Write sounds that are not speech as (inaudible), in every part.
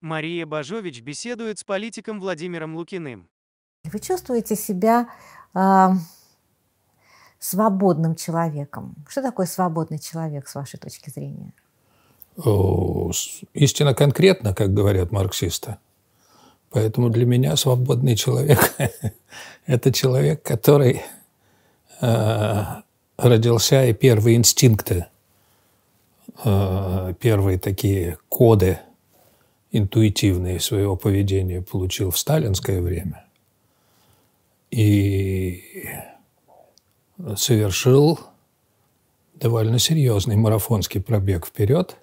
Мария Бажович беседует с политиком Владимиром Лукиным. Вы чувствуете себя э, свободным человеком? Что такое свободный человек с вашей точки зрения? Истинно конкретно, как говорят марксисты. Поэтому для меня свободный человек (laughs) – это человек, который э, родился, и первые инстинкты, э, первые такие коды интуитивные своего поведения получил в сталинское время. И совершил довольно серьезный марафонский пробег вперед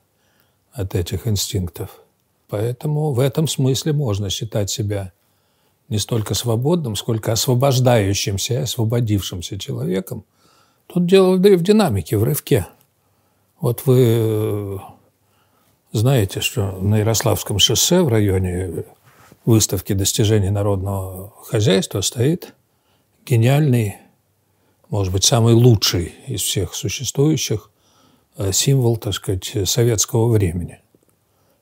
от этих инстинктов – Поэтому в этом смысле можно считать себя не столько свободным, сколько освобождающимся, освободившимся человеком. Тут дело в динамике, в рывке. Вот вы э, знаете, что на Ярославском шоссе в районе выставки достижений народного хозяйства стоит гениальный, может быть, самый лучший из всех существующих э, символ, так сказать, советского времени –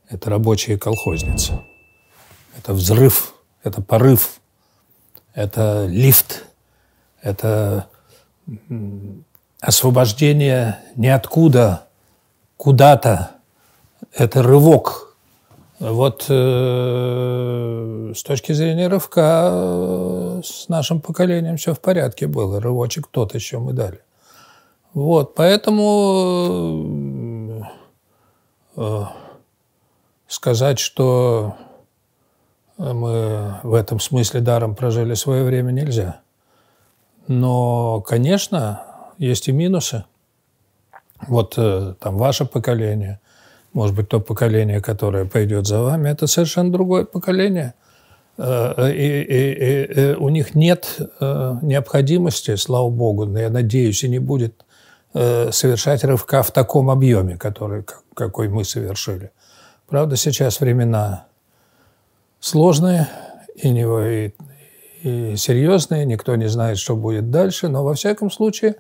это рабочие колхозницы. Это взрыв, это порыв, это лифт, это освобождение ниоткуда, куда-то. Это рывок. Вот э, с точки зрения рывка э, с нашим поколением все в порядке было. Рывочек тот еще мы дали. Вот, поэтому э, сказать, что мы в этом смысле даром прожили свое время, нельзя. Но, конечно, есть и минусы. Вот э, там ваше поколение, может быть, то поколение, которое пойдет за вами, это совершенно другое поколение. Э, и, и, и, и у них нет э, необходимости, слава богу, но я надеюсь, и не будет совершать рывка в таком объеме, который, какой мы совершили. Правда, сейчас времена сложные и, не, и, и серьезные, никто не знает, что будет дальше, но во всяком случае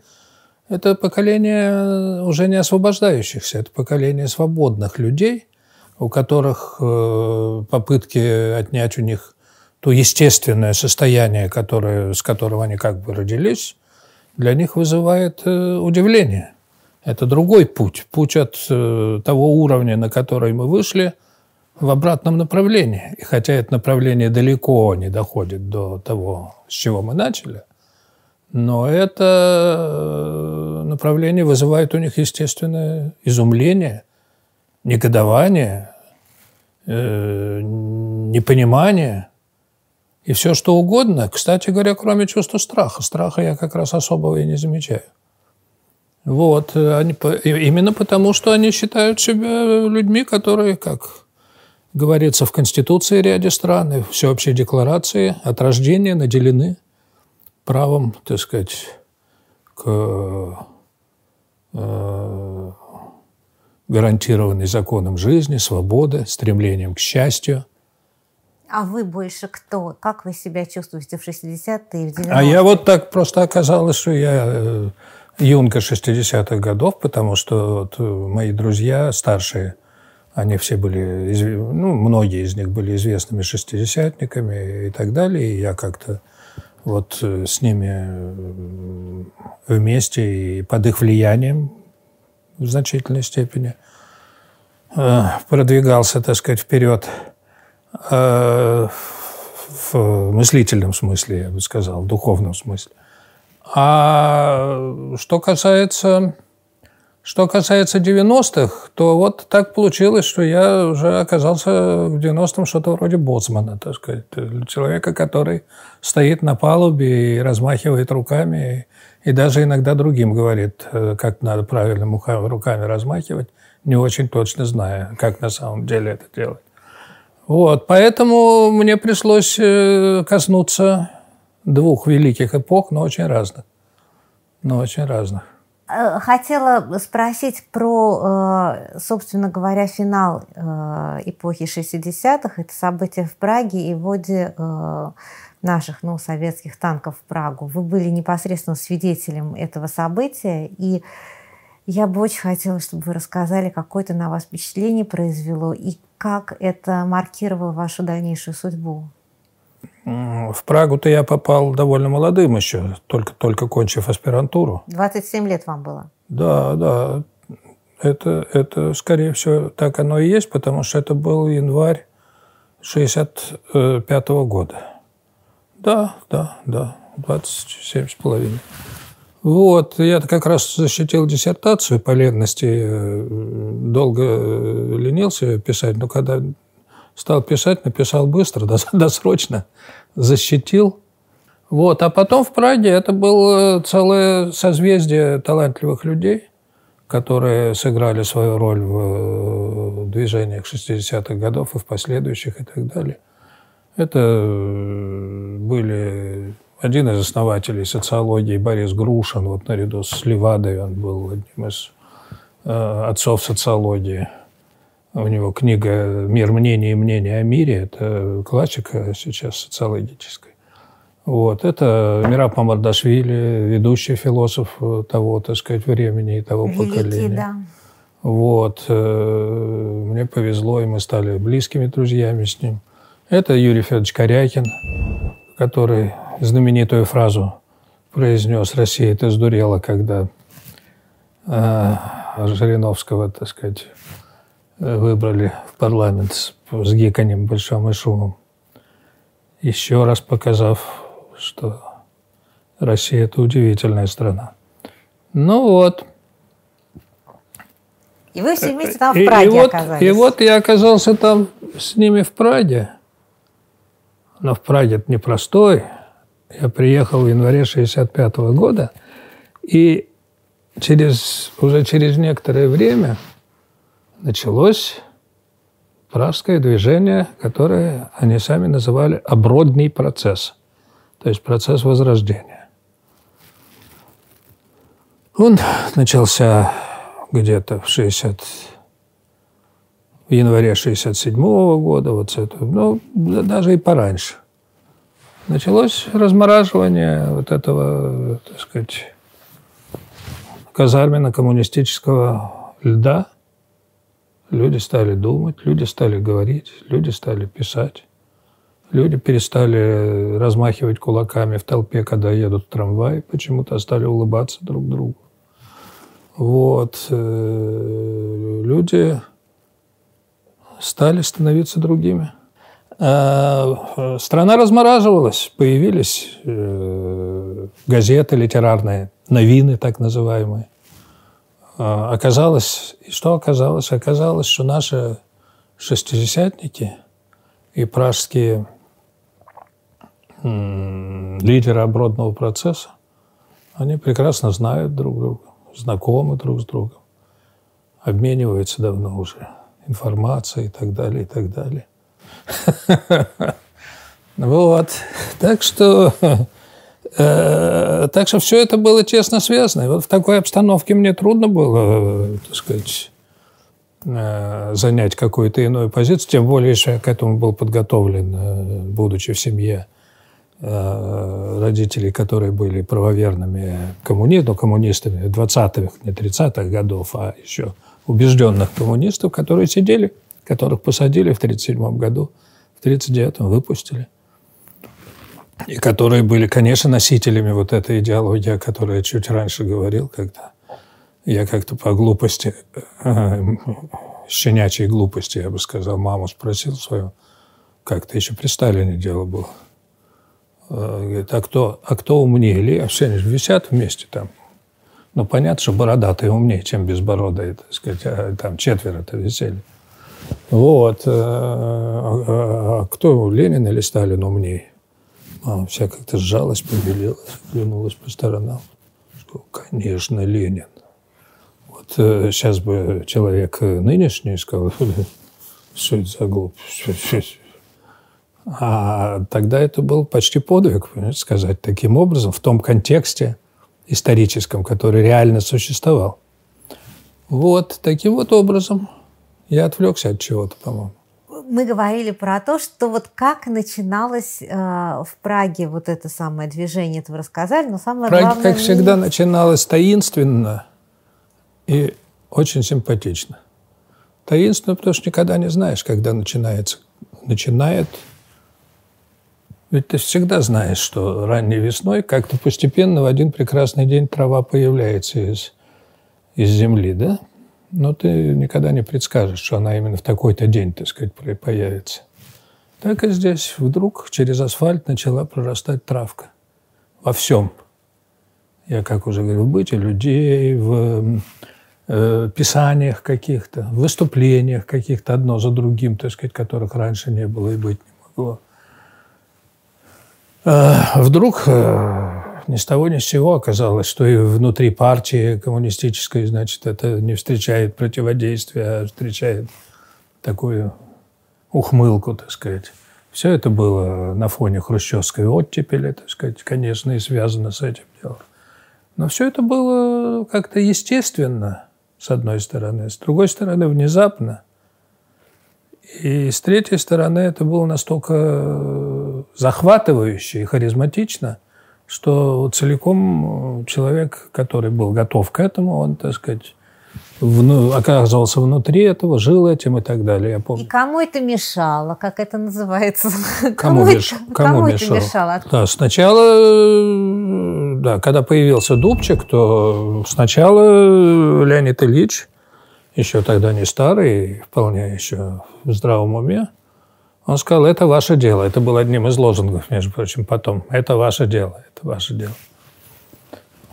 это поколение уже не освобождающихся, это поколение свободных людей, у которых э, попытки отнять у них то естественное состояние, которое, с которого они как бы родились, для них вызывает э, удивление. Это другой путь, путь от э, того уровня, на который мы вышли, в обратном направлении. И хотя это направление далеко не доходит до того, с чего мы начали, но это э, направление вызывает у них естественное изумление, негодование, э, непонимание и все что угодно. Кстати говоря, кроме чувства страха. Страха я как раз особого и не замечаю. Вот. Э, они, именно потому, что они считают себя людьми, которые, как говорится в Конституции ряде стран и всеобщей декларации, от рождения наделены правом, так сказать, к э, гарантированной законом жизни, свободы, стремлением к счастью. А вы больше кто? Как вы себя чувствуете в 60-е и в 90-е? А я вот так просто оказалось, что я э, юнга 60-х годов, потому что вот э, мои друзья старшие, они все были, ну, многие из них были известными шестидесятниками и так далее, и я как-то вот э, с ними э, вместе и под их влиянием в значительной степени продвигался, так сказать, вперед в мыслительном смысле, я бы сказал, в духовном смысле. А что касается, что касается 90-х, то вот так получилось, что я уже оказался в 90-м что-то вроде боцмана, так сказать. Человека, который стоит на палубе и размахивает руками, и даже иногда другим говорит, э, как надо правильно руками размахивать, не очень точно зная, как на самом деле это делать. Вот, поэтому мне пришлось э, коснуться двух великих эпох, но очень разных. Но очень разных. Э, хотела спросить про, э, собственно говоря, финал э, эпохи 60-х. Это события в Праге и вводе наших ну, советских танков в Прагу. Вы были непосредственно свидетелем этого события. И Я бы очень хотела, чтобы вы рассказали, какое это на вас впечатление произвело и как это маркировало вашу дальнейшую судьбу. В Прагу-то я попал довольно молодым еще, только, только кончив аспирантуру. 27 лет вам было? Да, да. Это, это, скорее всего, так оно и есть, потому что это был январь 65 -го года. Да, да, да, 27 с половиной. Вот, я как раз защитил диссертацию по ленности, э, долго э, ленился писать, но когда стал писать, написал быстро, (laughs) досрочно, защитил. Вот, а потом в Праге это было целое созвездие талантливых людей, которые сыграли свою роль в э, движениях 60-х годов и в последующих и так далее. Это были один из основателей социологии Борис Грушин, вот наряду с Левадой, он был одним из э, отцов социологии. У него книга «Мир мнений и мнения о мире» – это классика сейчас социологическая. Вот. Это Мираб Мамардашвили, ведущий философ того, так сказать, времени и того Великий, поколения. Да. Вот. Э, мне повезло, и мы стали близкими друзьями с ним. Это Юрий Федорович Корякин, который знаменитую фразу произнес «Россия, ты сдурела», когда э, Жириновского, так сказать, выбрали в парламент с, с гиканьем, большим и шумом. Еще раз показав, что Россия – это удивительная страна. Ну вот. И вы все вместе там в Праге и, и вот, оказались. И вот я оказался там с ними в Праге. Но в Праге это непростой. Я приехал в январе 65 -го года, и через, уже через некоторое время началось пражское движение, которое они сами называли «обродный процесс», то есть процесс возрождения. Он начался где-то в 60 в январе 67 -го года, вот с этого, ну, даже и пораньше. Началось размораживание вот этого, так сказать, казарменно-коммунистического льда. Люди стали думать, люди стали говорить, люди стали писать. Люди перестали размахивать кулаками в толпе, когда едут в трамвай, почему-то стали улыбаться друг другу. Вот. Э, люди стали становиться другими. А, страна размораживалась, появились э, газеты литерарные, новины так называемые. А, оказалось, и что оказалось? Оказалось, что наши шестидесятники и пражские лидеры обродного процесса, они прекрасно знают друг друга, знакомы друг с другом, обмениваются давно уже информацией и так далее, и так далее. (laughs) Вот. Так что, (laughs) так что все это было тесно связано. И вот в такой обстановке мне трудно было, так сказать, э, занять какую-то иную позицию, тем более, что я к этому был подготовлен, э, будучи в семье э, родителей, которые были правоверными коммунистами, ну, коммунистами 20-х, не 30-х годов, а еще убежденных коммунистов, которые сидели которых посадили в 1937 году, в 1939 выпустили. И которые были, конечно, носителями вот этой идеологии, о которой я чуть раньше говорил, когда я как-то по глупости, э, щенячьей глупости, я бы сказал, маму спросил свою, как-то еще при Сталине дело было. Э, говорит, а кто, а кто умнее? Они же висят вместе там. Ну, понятно, что бородатые умнее, чем безбородые, так сказать, а там четверо-то висели. Вот. Э, а, а кто, Ленин или Сталин умнее? Мама вся как-то сжалась, побелелась, глянулась по сторонам. Сказала, конечно, Ленин. Вот сейчас э, бы человек нынешний сказал, (laughs) что это за глупость. А тогда это был почти подвиг, сказать таким образом, в том контексте историческом, который реально существовал. Вот таким вот образом я отвлекся от чего-то, по-моему. Мы говорили про то, что вот как начиналось э, в Праге вот это самое движение, это вы рассказали, но самое Праге, главное... как всегда, начиналось таинственно, и очень симпатично. Таинственно, потому что никогда не знаешь, когда начинается, начинает. Ведь ты всегда знаешь, что ранней весной как-то постепенно в один прекрасный день трава появляется из, из земли, да? Но ты никогда не предскажешь, что она именно в такой-то день, так сказать, появится. Так и здесь вдруг через асфальт начала прорастать травка. Во всем. Я, как уже говорил, в быте людей, в э, писаниях каких-то, в выступлениях каких-то одно за другим, так сказать, которых раньше не было и быть не могло. Э, вдруг э, ни с того ни с сего оказалось, что и внутри партии коммунистической, значит, это не встречает противодействия, а встречает такую ухмылку, так сказать. Все это было на фоне хрущевской оттепели, так сказать, конечно, и связано с этим делом. Но все это было как-то естественно, с одной стороны. С другой стороны, внезапно. И с третьей стороны, это было настолько захватывающе и харизматично, что целиком человек, который был готов к этому, он, так сказать, вну, оказывался внутри этого, жил этим и так далее. Я помню. И кому это мешало? Как это называется? Кому, кому, меш... это, кому, кому мешало? это мешало? Да, сначала, э, да, когда появился Дубчик, то сначала Леонид Ильич, еще тогда не старый, вполне еще в здравом уме, он сказал, это ваше дело. Это был одним из лозунгов, между прочим, потом. Это ваше дело, это ваше дело.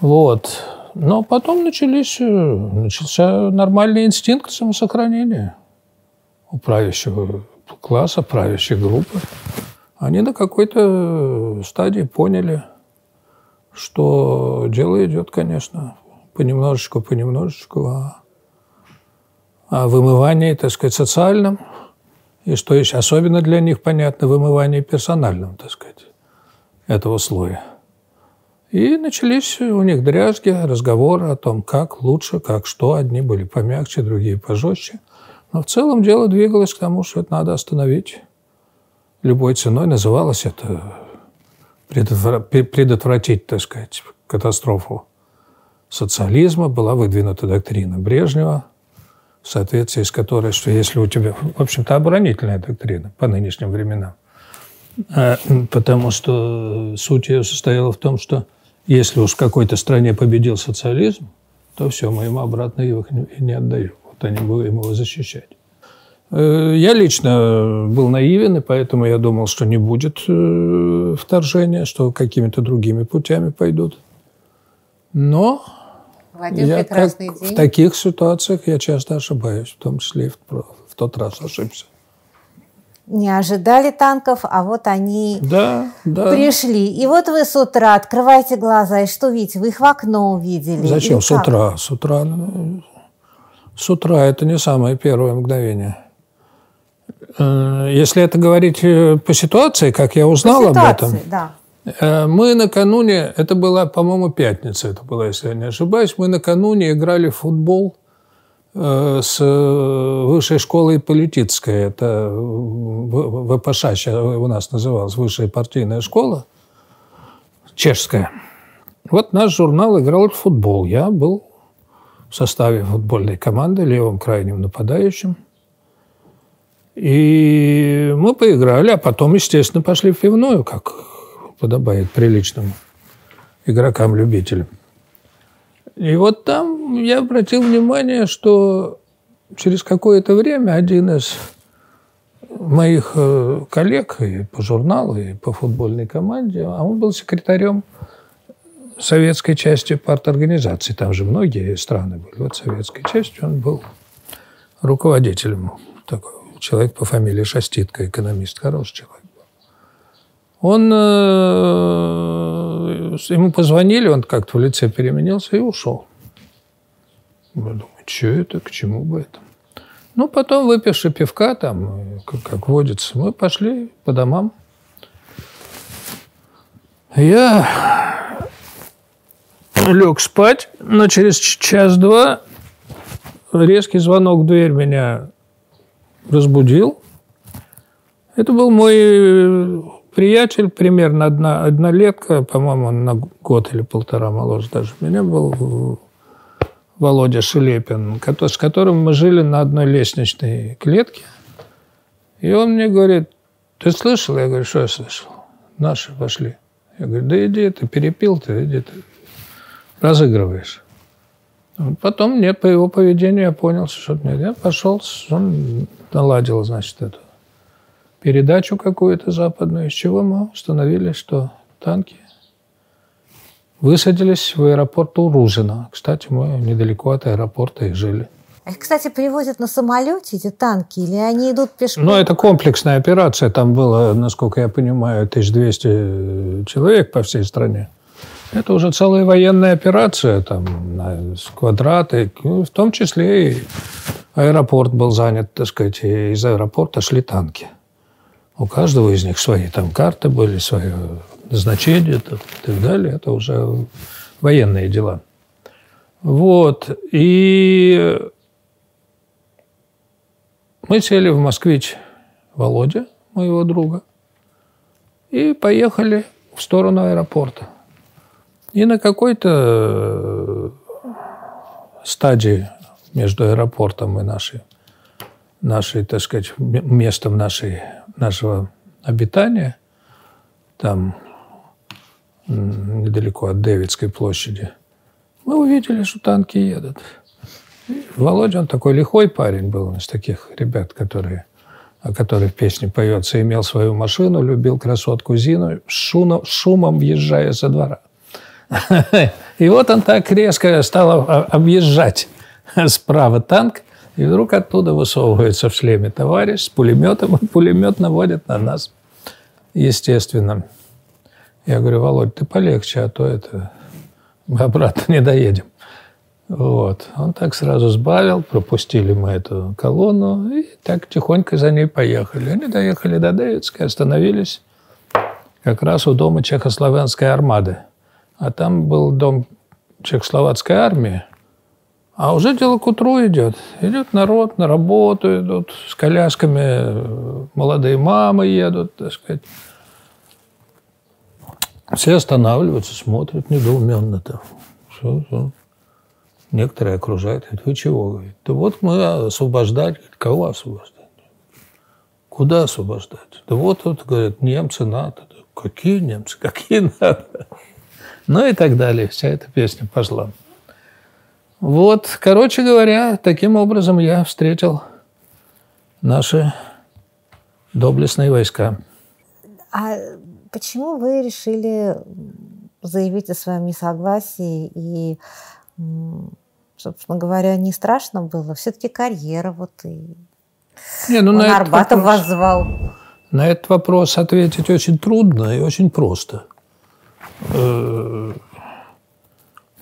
Вот. Но потом начались, э, начался нормальный инстинкт самосохранения у правящего класса, правящей группы. Они на какой-то стадии поняли, что дело идет, конечно, понемножечку, понемножечку, а, а вымывание, так сказать, социальном, и что еще особенно для них понятно, вымывание персональным, так сказать, этого слоя. И начались у них дрязги, разговоры о том, как лучше, как что. Одни были помягче, другие пожестче. Но в целом дело двигалось к тому, что это надо остановить. Любой ценой называлось это предотвратить, так сказать, катастрофу социализма. Была выдвинута доктрина Брежнева, в соответствии с которой, что если у тебя, в общем-то, оборонительная доктрина по нынешним временам, а, потому что суть ее состояла в том, что если уж в какой-то стране победил социализм, то все, мы ему обратно их не отдаем. Вот они будем его защищать. Э, я лично был наивен, и поэтому я думал, что не будет э, вторжения, что какими-то другими путями пойдут. Но в, один я как день. в таких ситуациях я часто ошибаюсь, в том числе и в, в тот раз ошибся не ожидали танков, а вот они да, да. пришли. И вот вы с утра открываете глаза, и что видите? Вы их в окно увидели. Зачем с утра? С утра, ну, с утра это не самое первое мгновение. Э, если это говорить э, по ситуации, как я узнал по ситуации, об этом, да. Э, мы накануне, это была, по-моему, пятница, это была, если я не ошибаюсь, мы накануне играли в футбол Э, с э, высшей школой политической. Это ВПШ сейчас у нас называлась, высшая партийная школа, чешская. Вот наш журнал играл в футбол. Я был в составе футбольной команды, левым крайним нападающим. И мы поиграли, а потом, естественно, пошли в пивную, как подобает приличным игрокам-любителям. И вот там я обратил внимание, что через какое-то время один из моих э, коллег и по журналу, и по футбольной команде, а он был секретарем советской части парторганизации. Там же многие страны были. Вот советской части он был руководителем. Такой человек по фамилии Шаститко, экономист, хороший человек. Он, э, ему позвонили, он как-то в лице переменился и ушел. Я думаю, что это, к чему бы это? Ну, потом, выпивши пивка, там, как, как водится, мы пошли по домам. Я лег спать, но через час-два резкий звонок в дверь меня разбудил. Это был мой приятель, примерно одна, однолетка, по-моему, он на год или полтора моложе даже меня был Володя Шелепин, с которым мы жили на одной лестничной клетке. И он мне говорит, ты слышал? Я говорю, что я слышал? Наши пошли. Я говорю, да иди, ты перепил, ты иди, ты разыгрываешь. Потом мне по его поведению я понял, что нет. Я пошел, он наладил, значит, эту передачу какую-то западную, из чего мы установили, что танки высадились в аэропорт Урузина. Кстати, мы недалеко от аэропорта их жили. Их, кстати, привозят на самолете, эти танки, или они идут пешком? Ну, это комплексная операция. Там было, насколько я понимаю, 1200 человек по всей стране. Это уже целая военная операция, там, с квадраты, в том числе и аэропорт был занят, так сказать, и из аэропорта шли танки. У каждого из них свои там карты были, свое назначение и так далее. Это уже военные дела. Вот. И мы сели в «Москвич» Володя, моего друга, и поехали в сторону аэропорта. И на какой-то э, стадии между аэропортом и нашей, нашей так сказать, местом нашей, нашего обитания, там недалеко от Дэвидской площади, мы увидели, что танки едут. Володя, он такой лихой парень был, из таких ребят, которые, о которых песни поется, имел свою машину, любил красотку Зину, шумом, шумом въезжая со двора. (laughs) И вот он так резко стал объезжать (laughs) справа танк, и вдруг оттуда высовывается в шлеме товарищ с пулеметом, и пулемет наводит на нас, естественно. Я говорю, Володь, ты полегче, а то это мы обратно не доедем. Вот. Он так сразу сбавил, пропустили мы эту колонну, и так тихонько за ней поехали. Они доехали до Дэвидской, остановились как раз у дома Чехословенской армады. А там был дом Чехословацкой армии. А уже дело к утру идет. Идет народ на работу, идут с колясками, молодые мамы едут, так сказать. Все останавливаются, смотрят недоуменно-то. Все, все. Некоторые окружают. Говорят, вы чего? Говорит, да вот мы освобождать. Кого освобождать? Куда освобождать? Да вот тут, говорят, немцы НАТО. Какие немцы? Какие НАТО? Ну и так далее. Вся эта песня пошла. Вот, короче говоря, таким образом я встретил наши доблестные войска. А почему вы решили заявить о своем несогласии и, собственно говоря, не страшно было? Все-таки карьера вот и не, ну, на Арбатов вопрос, вас звал. На этот вопрос ответить очень трудно и очень просто.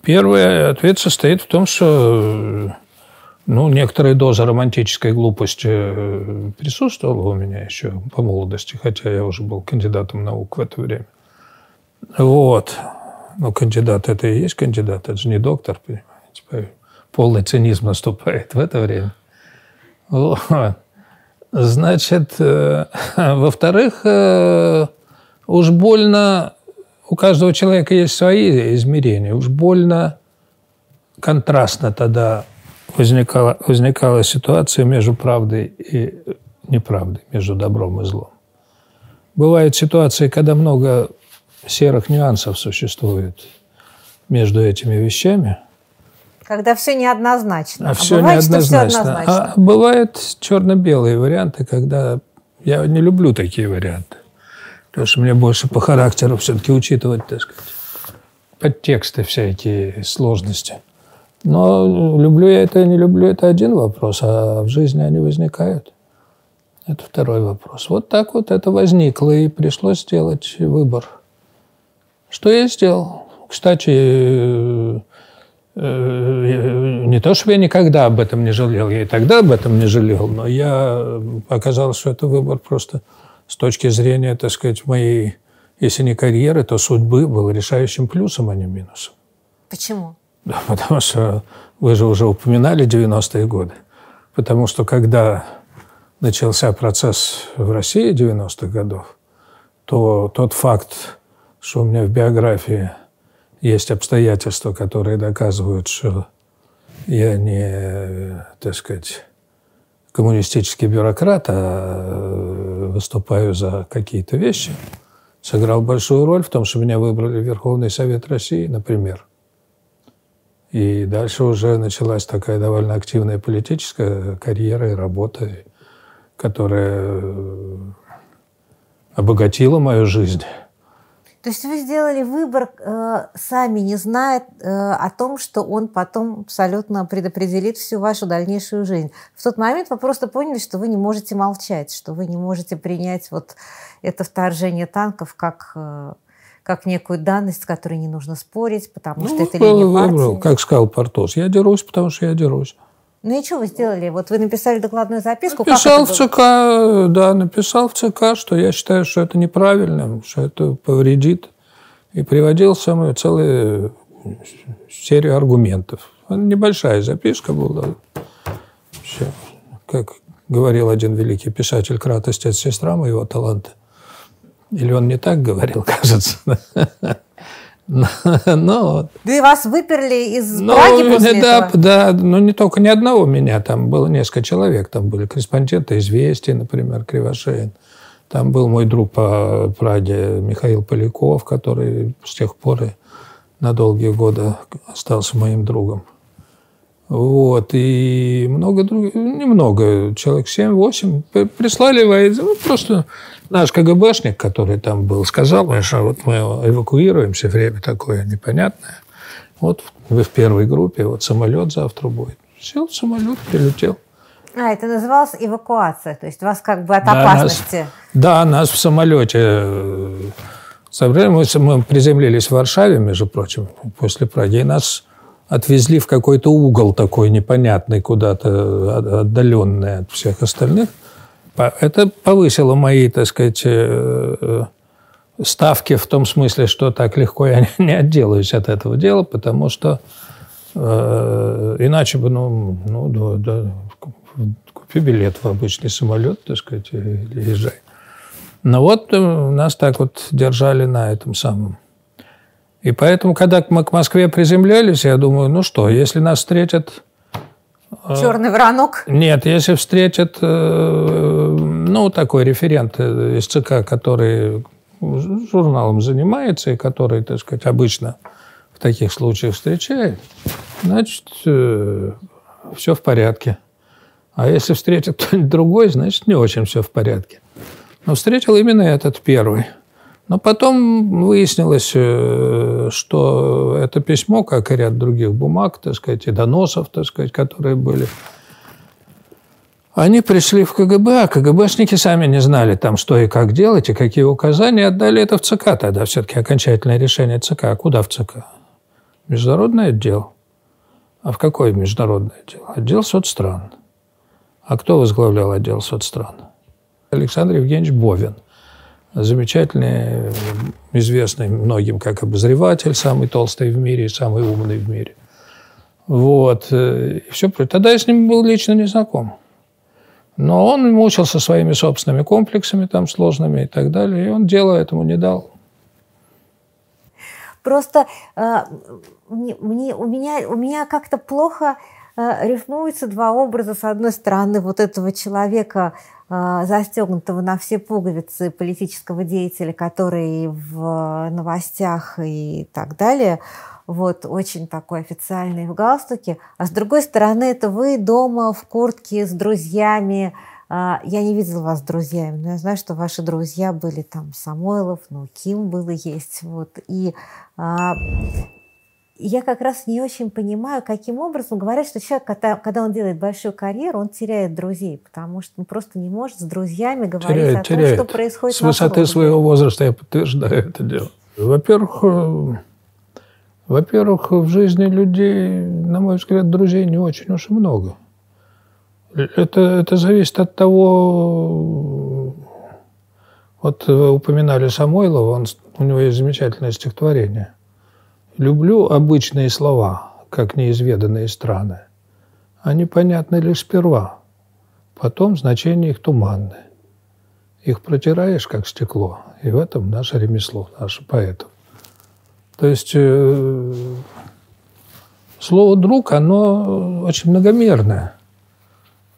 Э, первый ответ состоит в том, что ну, некоторая доза романтической глупости э, присутствовала у меня еще по молодости, хотя я уже был кандидатом наук в это время. Вот. Но кандидат – это и есть кандидат, это же не доктор, понимаете. Полный цинизм наступает в это время. Вот. Значит, э, (laughs) во-вторых, уж больно у каждого человека есть свои измерения. Уж больно контрастно тогда возникала, возникала ситуация между правдой и неправдой, между добром и злом. Бывают ситуации, когда много серых нюансов существует между этими вещами. Когда все неоднозначно. А, а все бывает, неоднозначно. Что все однозначно. А бывают черно-белые варианты, когда я не люблю такие варианты. Потому что мне больше по характеру все-таки учитывать, так сказать, подтексты всякие сложности. Но люблю я это, не люблю, это один вопрос, а в жизни они возникают. Это второй вопрос. Вот так вот это возникло, и пришлось сделать выбор. Что я сделал? Кстати, э, э, не то, что я никогда об этом не жалел, я и тогда об этом не жалел, но я оказалось, что это выбор просто с точки зрения, так сказать, моей, если не карьеры, то судьбы был решающим плюсом, а не минусом. Почему? Да, потому что вы же уже упоминали 90-е годы. Потому что когда начался процесс в России 90-х годов, то тот факт, что у меня в биографии есть обстоятельства, которые доказывают, что я не, так сказать, коммунистический бюрократ, а выступаю за какие-то вещи, сыграл большую роль в том, что меня выбрали в Верховный Совет России, например. И дальше уже началась такая довольно активная политическая карьера и работа, которая обогатила мою жизнь. То есть вы сделали выбор, э, сами не зная э, о том, что он потом абсолютно предопределит всю вашу дальнейшую жизнь. В тот момент вы просто поняли, что вы не можете молчать, что вы не можете принять вот это вторжение танков как, э, как некую данность, с которой не нужно спорить, потому ну, что это линия партии. Как сказал Портос, я дерусь, потому что я дерусь. Ну и что вы сделали? Вот вы написали докладную записку. Написал в ЦК, да, написал в ЦК, что я считаю, что это неправильно, что это повредит. И приводил самую целую серию аргументов. Небольшая записка была. Все. Как говорил один великий писатель, кратость – это сестра моего таланта. Или он не так говорил, (laughs) кажется. (laughs) Ну, да и вас выперли из ну, Праги после да, этого? Да, но не только ни одного меня, там было несколько человек, там были корреспонденты «Известий», например, Кривошеин. Там был мой друг по Праге Михаил Поляков, который с тех пор и на долгие годы остался моим другом. Вот, и много других, немного, человек 7-8 прислали военные, ну, просто наш КГБшник, который там был, сказал мне, что вот мы эвакуируемся, время такое непонятное. Вот вы в первой группе, вот самолет завтра будет. Сел в самолет, прилетел. А, это называлось эвакуация, то есть вас как бы от да, опасности. Нас, да, нас в самолете... Э, мы, мы приземлились в Варшаве, между прочим, после Праги, и нас отвезли в какой-то угол такой непонятный, куда-то отдаленный от всех остальных. Это повысило мои, так сказать, э, э, ставки в том смысле, что так легко я (laughs) не отделаюсь от этого дела, потому что э, иначе бы, ну, ну да, да, купи билет в обычный самолет, так сказать, и езжай. Но вот нас так вот держали на этом самом. И поэтому, когда мы к Москве приземлялись, я думаю, ну что, если нас встретят Э, Черный воронок? Нет, если встретят, э, ну, такой референт из ЦК, который журналом занимается и который, так сказать, обычно в таких случаях встречает, значит, э, все в порядке. А если встретит кто-нибудь другой, значит, не очень все в порядке. Но встретил именно этот первый – но потом выяснилось, э, что это письмо, как и ряд других бумаг, так сказать, и доносов, так сказать, которые были, они пришли в КГБ, а КГБшники сами не знали там, что и как делать, и какие указания. Отдали это в ЦК тогда, все-таки окончательное решение ЦК. А куда в ЦК? Международный отдел. А в какой международный отдел? Отдел соцстран. А кто возглавлял отдел соцстран? Александр Евгеньевич Бовин – замечательный, известный многим как обозреватель, самый толстый в мире, самый умный в мире. Вот. Э, и все. Тогда я с ним был лично не знаком. Но он мучился своими собственными комплексами там сложными и так далее, и он дела этому не дал. Просто э, мне, у меня, у меня как-то плохо э, рифмуются два образа. С одной стороны, вот этого человека, застегнутого на все пуговицы политического деятеля, который в новостях и так далее, вот, очень такой официальный в галстуке. А с другой стороны, это вы дома в куртке с друзьями. А, я не видела вас с друзьями, но я знаю, что ваши друзья были там Самойлов, ну, Ким было есть. Вот. И а, я как раз не очень понимаю, каким образом говорят, что человек, когда, когда он делает большую карьеру, он теряет друзей, потому что он просто не может с друзьями говорить теряет, о теряет. том, что происходит С высоты своего возраста я подтверждаю это дело. Во-первых, э, во-первых, в жизни людей, на мой взгляд, друзей не очень уж и много. Это, это зависит от того, вот вы упоминали Самойлова, он, у него есть замечательное стихотворение – Люблю обычные слова, как неизведанные страны. Они понятны лишь сперва, потом значение их туманное. Их протираешь, как стекло, и в этом наше ремесло, наши поэтов. То есть э, слово «друг», оно очень многомерное.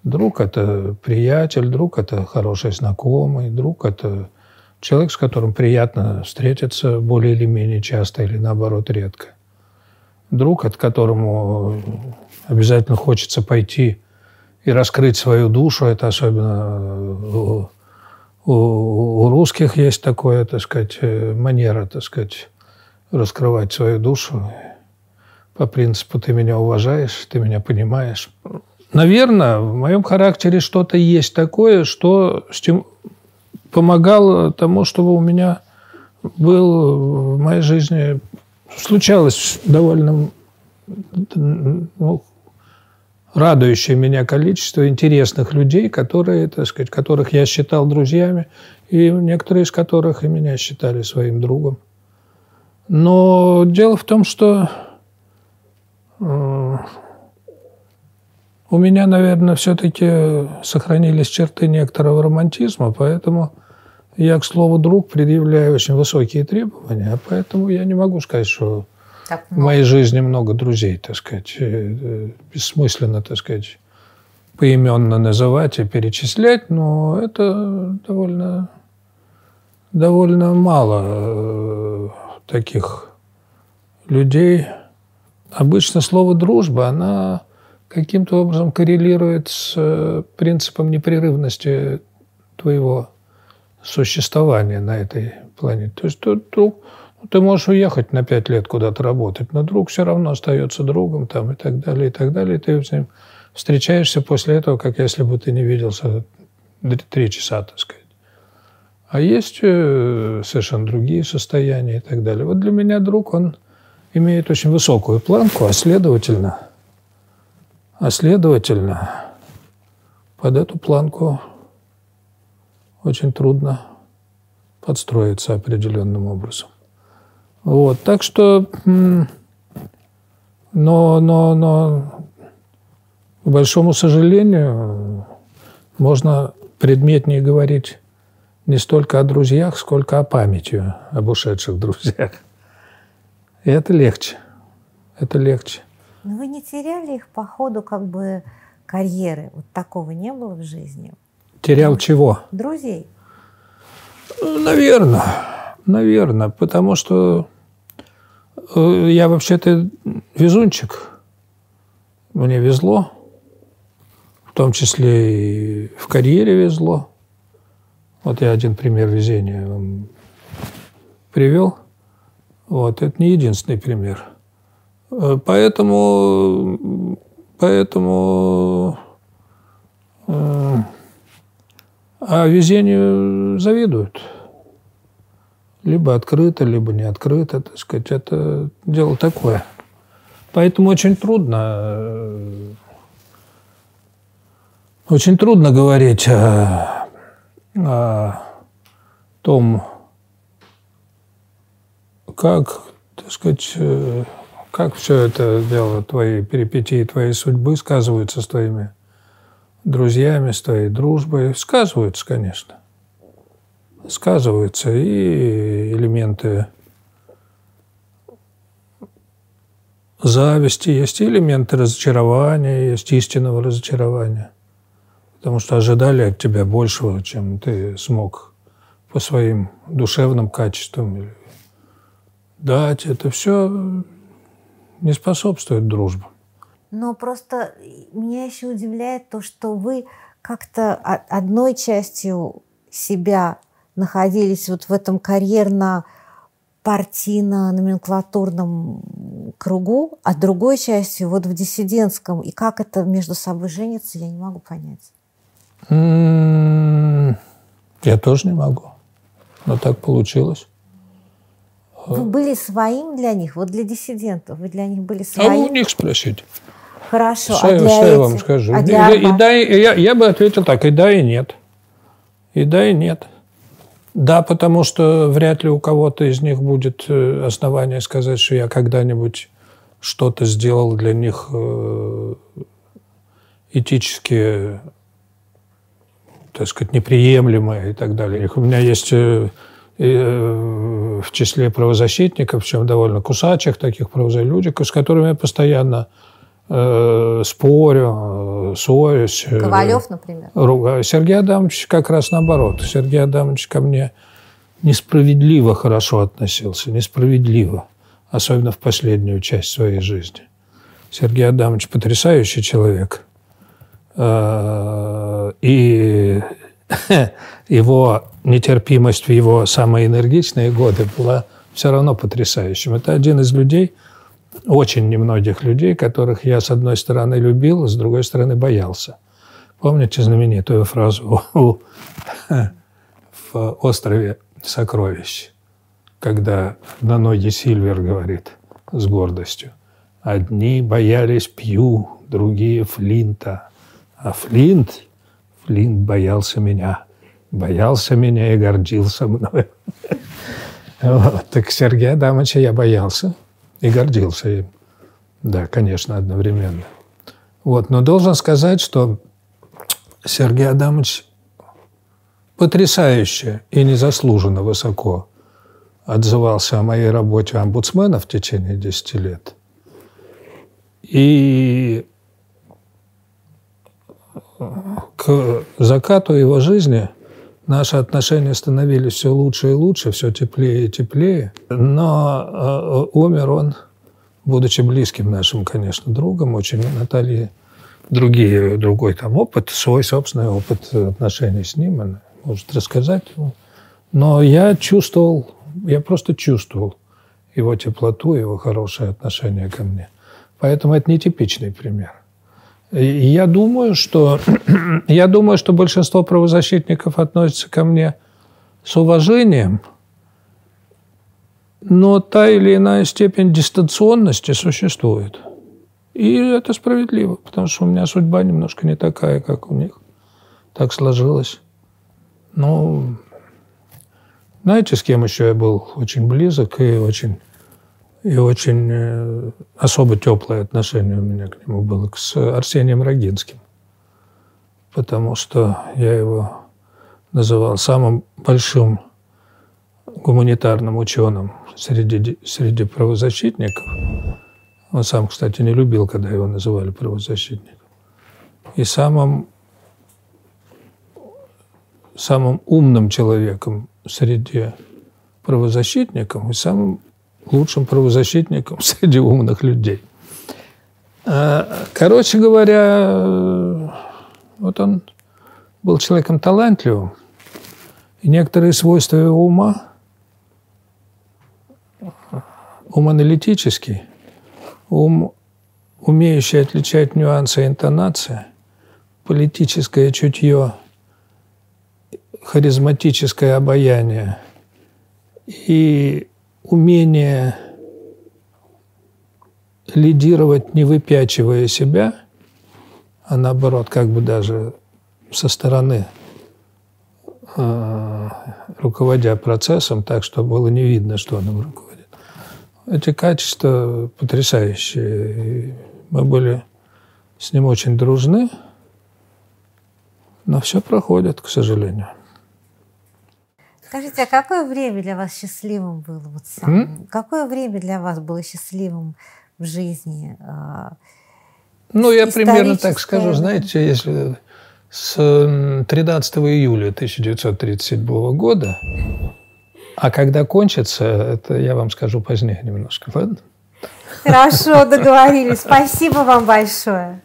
Друг – это приятель, друг – это хороший знакомый, друг – это человек, с которым приятно встретиться более или менее часто или, наоборот, редко. Друг, от которому обязательно хочется пойти и раскрыть свою душу, это особенно у, у, у русских есть такое, так сказать, манера, так сказать, раскрывать свою душу по принципу «ты меня уважаешь, ты меня понимаешь». Наверное, в моем характере что-то есть такое, что стим... помогало тому, чтобы у меня был в моей жизни случалось довольно ну, радующее меня количество интересных людей, которые, так сказать, которых я считал друзьями, и некоторые из которых и меня считали своим другом. Но дело в том, что э, у меня, наверное, все-таки сохранились черты некоторого романтизма, поэтому я, к слову, друг, предъявляю очень высокие требования, поэтому я не могу сказать, что в моей жизни много друзей, так сказать. Э, э, бессмысленно, так сказать, поименно называть и перечислять, но это довольно, довольно мало э, таких людей. Обычно слово «дружба», она каким-то образом коррелирует с принципом непрерывности твоего существования на этой планете. То есть друг, ну, ты можешь уехать на пять лет куда-то работать, но друг все равно остается другом там, и так далее, и так далее. И ты с ним встречаешься после этого, как если бы ты не виделся три часа, так сказать. А есть э, совершенно другие состояния и так далее. Вот для меня друг, он имеет очень высокую планку, а следовательно – а следовательно, под эту планку очень трудно подстроиться определенным образом. Вот, так что, но, но, но, к большому сожалению, можно предметнее говорить не столько о друзьях, сколько о памяти об ушедших друзьях. И это легче. Это легче. Но вы не теряли их по ходу как бы карьеры? Вот такого не было в жизни? Терял чего? Друзей. Наверное. Наверное. Потому что э, я вообще-то везунчик. Мне везло. В том числе и в карьере везло. Вот я один пример везения вам привел. Вот, это не единственный пример. Э, поэтому, поэтому э, а везению завидуют. Либо открыто, либо не открыто, так сказать. Это дело такое. Поэтому очень трудно, э, очень трудно говорить о, о том, как, так сказать, как все это дело, твои перипетии твоей судьбы сказываются с твоими друзьями, с твоей дружбой? Сказываются, конечно. Сказываются и элементы зависти, есть и элементы разочарования, есть истинного разочарования. Потому что ожидали от тебя большего, чем ты смог по своим душевным качествам дать. Это все не способствует дружбе. Но просто меня еще удивляет то, что вы как-то одной частью себя находились вот в этом карьерно партийно-номенклатурном кругу, а другой частью вот в диссидентском. И как это между собой женится, я не могу понять. М-м-м, я тоже не могу. Но так получилось. Вы были своим для них, вот для диссидентов, вы для них были своим. А у них спросите. Хорошо, что, а для что я вам скажу? А для и, и да, и, я, я бы ответил так, и да, и нет. И да, и нет. Да, потому что вряд ли у кого-то из них будет э, основание сказать, что я когда-нибудь что-то сделал для них э, этически, так сказать, неприемлемое и так далее. У меня есть э, в числе правозащитников, причем довольно кусачих таких правозащитников, с которыми я постоянно э, спорю, ссорюсь. Ковалев, например? Ругаю. Сергей Адамович как раз наоборот. Сергей Адамович ко мне несправедливо хорошо относился, несправедливо, особенно в последнюю часть своей жизни. Сергей Адамович потрясающий человек. И (laughs) его нетерпимость в его самые энергичные годы была все равно потрясающим. Это один из людей, очень немногих людей, которых я, с одной стороны, любил, с другой стороны, боялся. Помните знаменитую фразу (laughs) в острове сокровищ, когда на ноги Сильвер говорит с гордостью, «Одни боялись Пью, другие Флинта, а Флинт, Флинт боялся меня» боялся меня и гордился мной. (laughs) Вот. Так Сергея Адамовича я боялся и гордился им. Да, конечно, одновременно. Вот. Но должен сказать, что Сергей Адамович потрясающе и незаслуженно высоко отзывался о моей работе омбудсмена в течение 10 лет. И к закату его жизни – Наши отношения становились все лучше и лучше, все теплее и теплее. Но э, умер он, будучи близким нашим, конечно, другом, очень Натальи другие, другой там опыт, свой собственный опыт отношений с ним, она может рассказать. Но я чувствовал, я просто чувствовал его теплоту, его хорошее отношение ко мне. Поэтому это нетипичный пример. Я думаю, что, (clears throat) я думаю, что большинство правозащитников относятся ко мне с уважением, но та или иная степень дистанционности существует. И это справедливо, потому что у меня судьба немножко не такая, как у них. Так сложилось. Ну, знаете, с кем еще я был очень близок и очень и очень э, особо теплое отношение у меня к нему было с Арсением Рогинским. Потому что я его называл самым большим гуманитарным ученым среди, среди правозащитников. Он сам, кстати, не любил, когда его называли правозащитником. И самым, самым умным человеком среди правозащитников и самым лучшим правозащитником (laughs) среди умных людей. А, короче говоря, вот он был человеком талантливым, и некоторые свойства его ума, ум аналитический, ум, умеющий отличать нюансы интонации, политическое чутье, харизматическое обаяние и умение лидировать, не выпячивая себя, а наоборот, как бы даже со стороны э, руководя процессом, так, чтобы было не видно, что он им руководит. Эти качества потрясающие. Мы были с ним очень дружны, но все проходит, к сожалению. Скажите, а какое время для вас счастливым было? Вот сам? Какое время для вас было счастливым в жизни? А, ну, я примерно так скажу. Знаете, если с 13 июля 1937 года, а когда кончится, это я вам скажу позднее немножко, ладно? Хорошо, договорились. (laughs) Спасибо вам большое.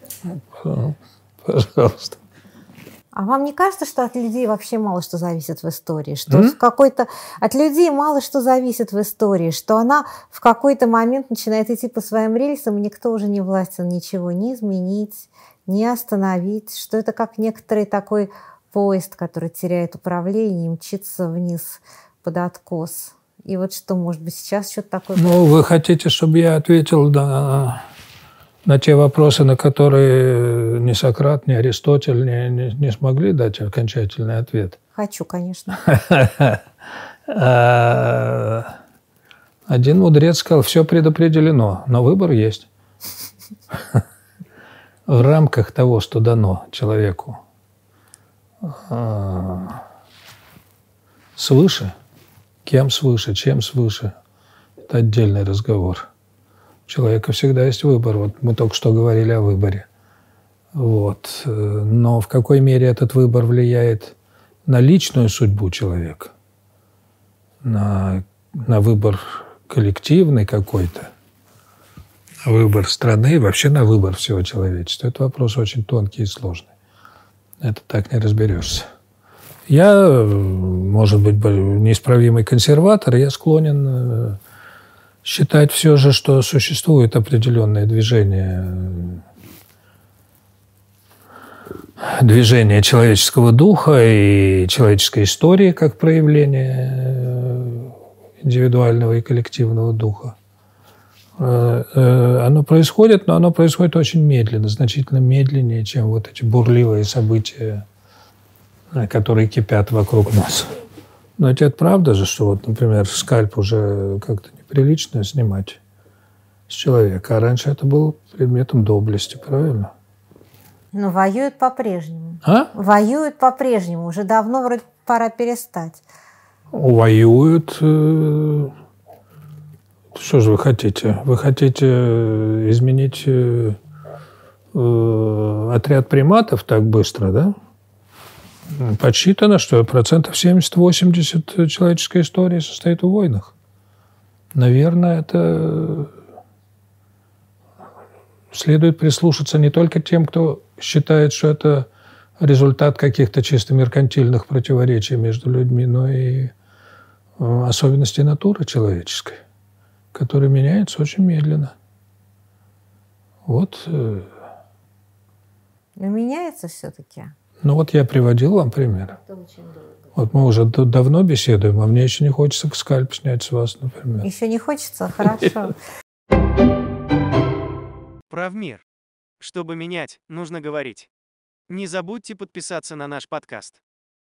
Пожалуйста. А вам не кажется, что от людей вообще мало что зависит в истории? Что mm-hmm. в какой-то... От людей мало что зависит в истории, что она в какой-то момент начинает идти по своим рельсам, и никто уже не властен ничего не изменить, не остановить, что это как некоторый такой поезд, который теряет управление и мчится вниз под откос. И вот что, может быть, сейчас что-то такое... Ну, вы хотите, чтобы я ответил на на те вопросы, на которые ни Сократ, ни Аристотель не, не, не смогли дать окончательный ответ? Хочу, конечно. А, один мудрец сказал, все предопределено, но выбор есть. В рамках того, что дано человеку а, свыше, Кем свыше, чем свыше. Это отдельный разговор. Человека всегда есть выбор. Вот мы только что говорили о выборе. Вот. Но в какой мере этот выбор влияет на личную судьбу человека, на, на выбор коллективный какой-то, на выбор страны, вообще на выбор всего человечества. Это вопрос очень тонкий и сложный. Это так не разберешься. Я, может быть, неисправимый консерватор, я склонен э, считать все же, что существует определенное движение движение человеческого духа и человеческой истории как проявление э, индивидуального и коллективного духа. Э, э, оно происходит, но оно происходит очень медленно, значительно медленнее, чем вот эти бурливые события, которые кипят вокруг нас. Но это правда же, что вот, например, скальп уже как-то неприлично снимать с человека, а раньше это был предметом доблести, правильно? Но воюют по-прежнему. А? Воюют по-прежнему. Уже давно вроде пора перестать. Воюют. Э, что же вы хотите? Вы хотите э, изменить э, отряд приматов так быстро, да? Подсчитано, что процентов 70-80 человеческой истории состоит в войнах. Наверное, это следует прислушаться не только тем, кто считает, что это результат каких-то чисто меркантильных противоречий между людьми, но и э, особенностей натуры человеческой, которые меняются очень медленно. Вот. Э, но меняется все-таки. Ну вот я приводил вам пример. Вот мы уже давно беседуем, а мне еще не хочется скальп снять с вас, например. Еще не хочется? Хорошо. Правмир. Чтобы менять, нужно говорить. Не забудьте подписаться на наш подкаст.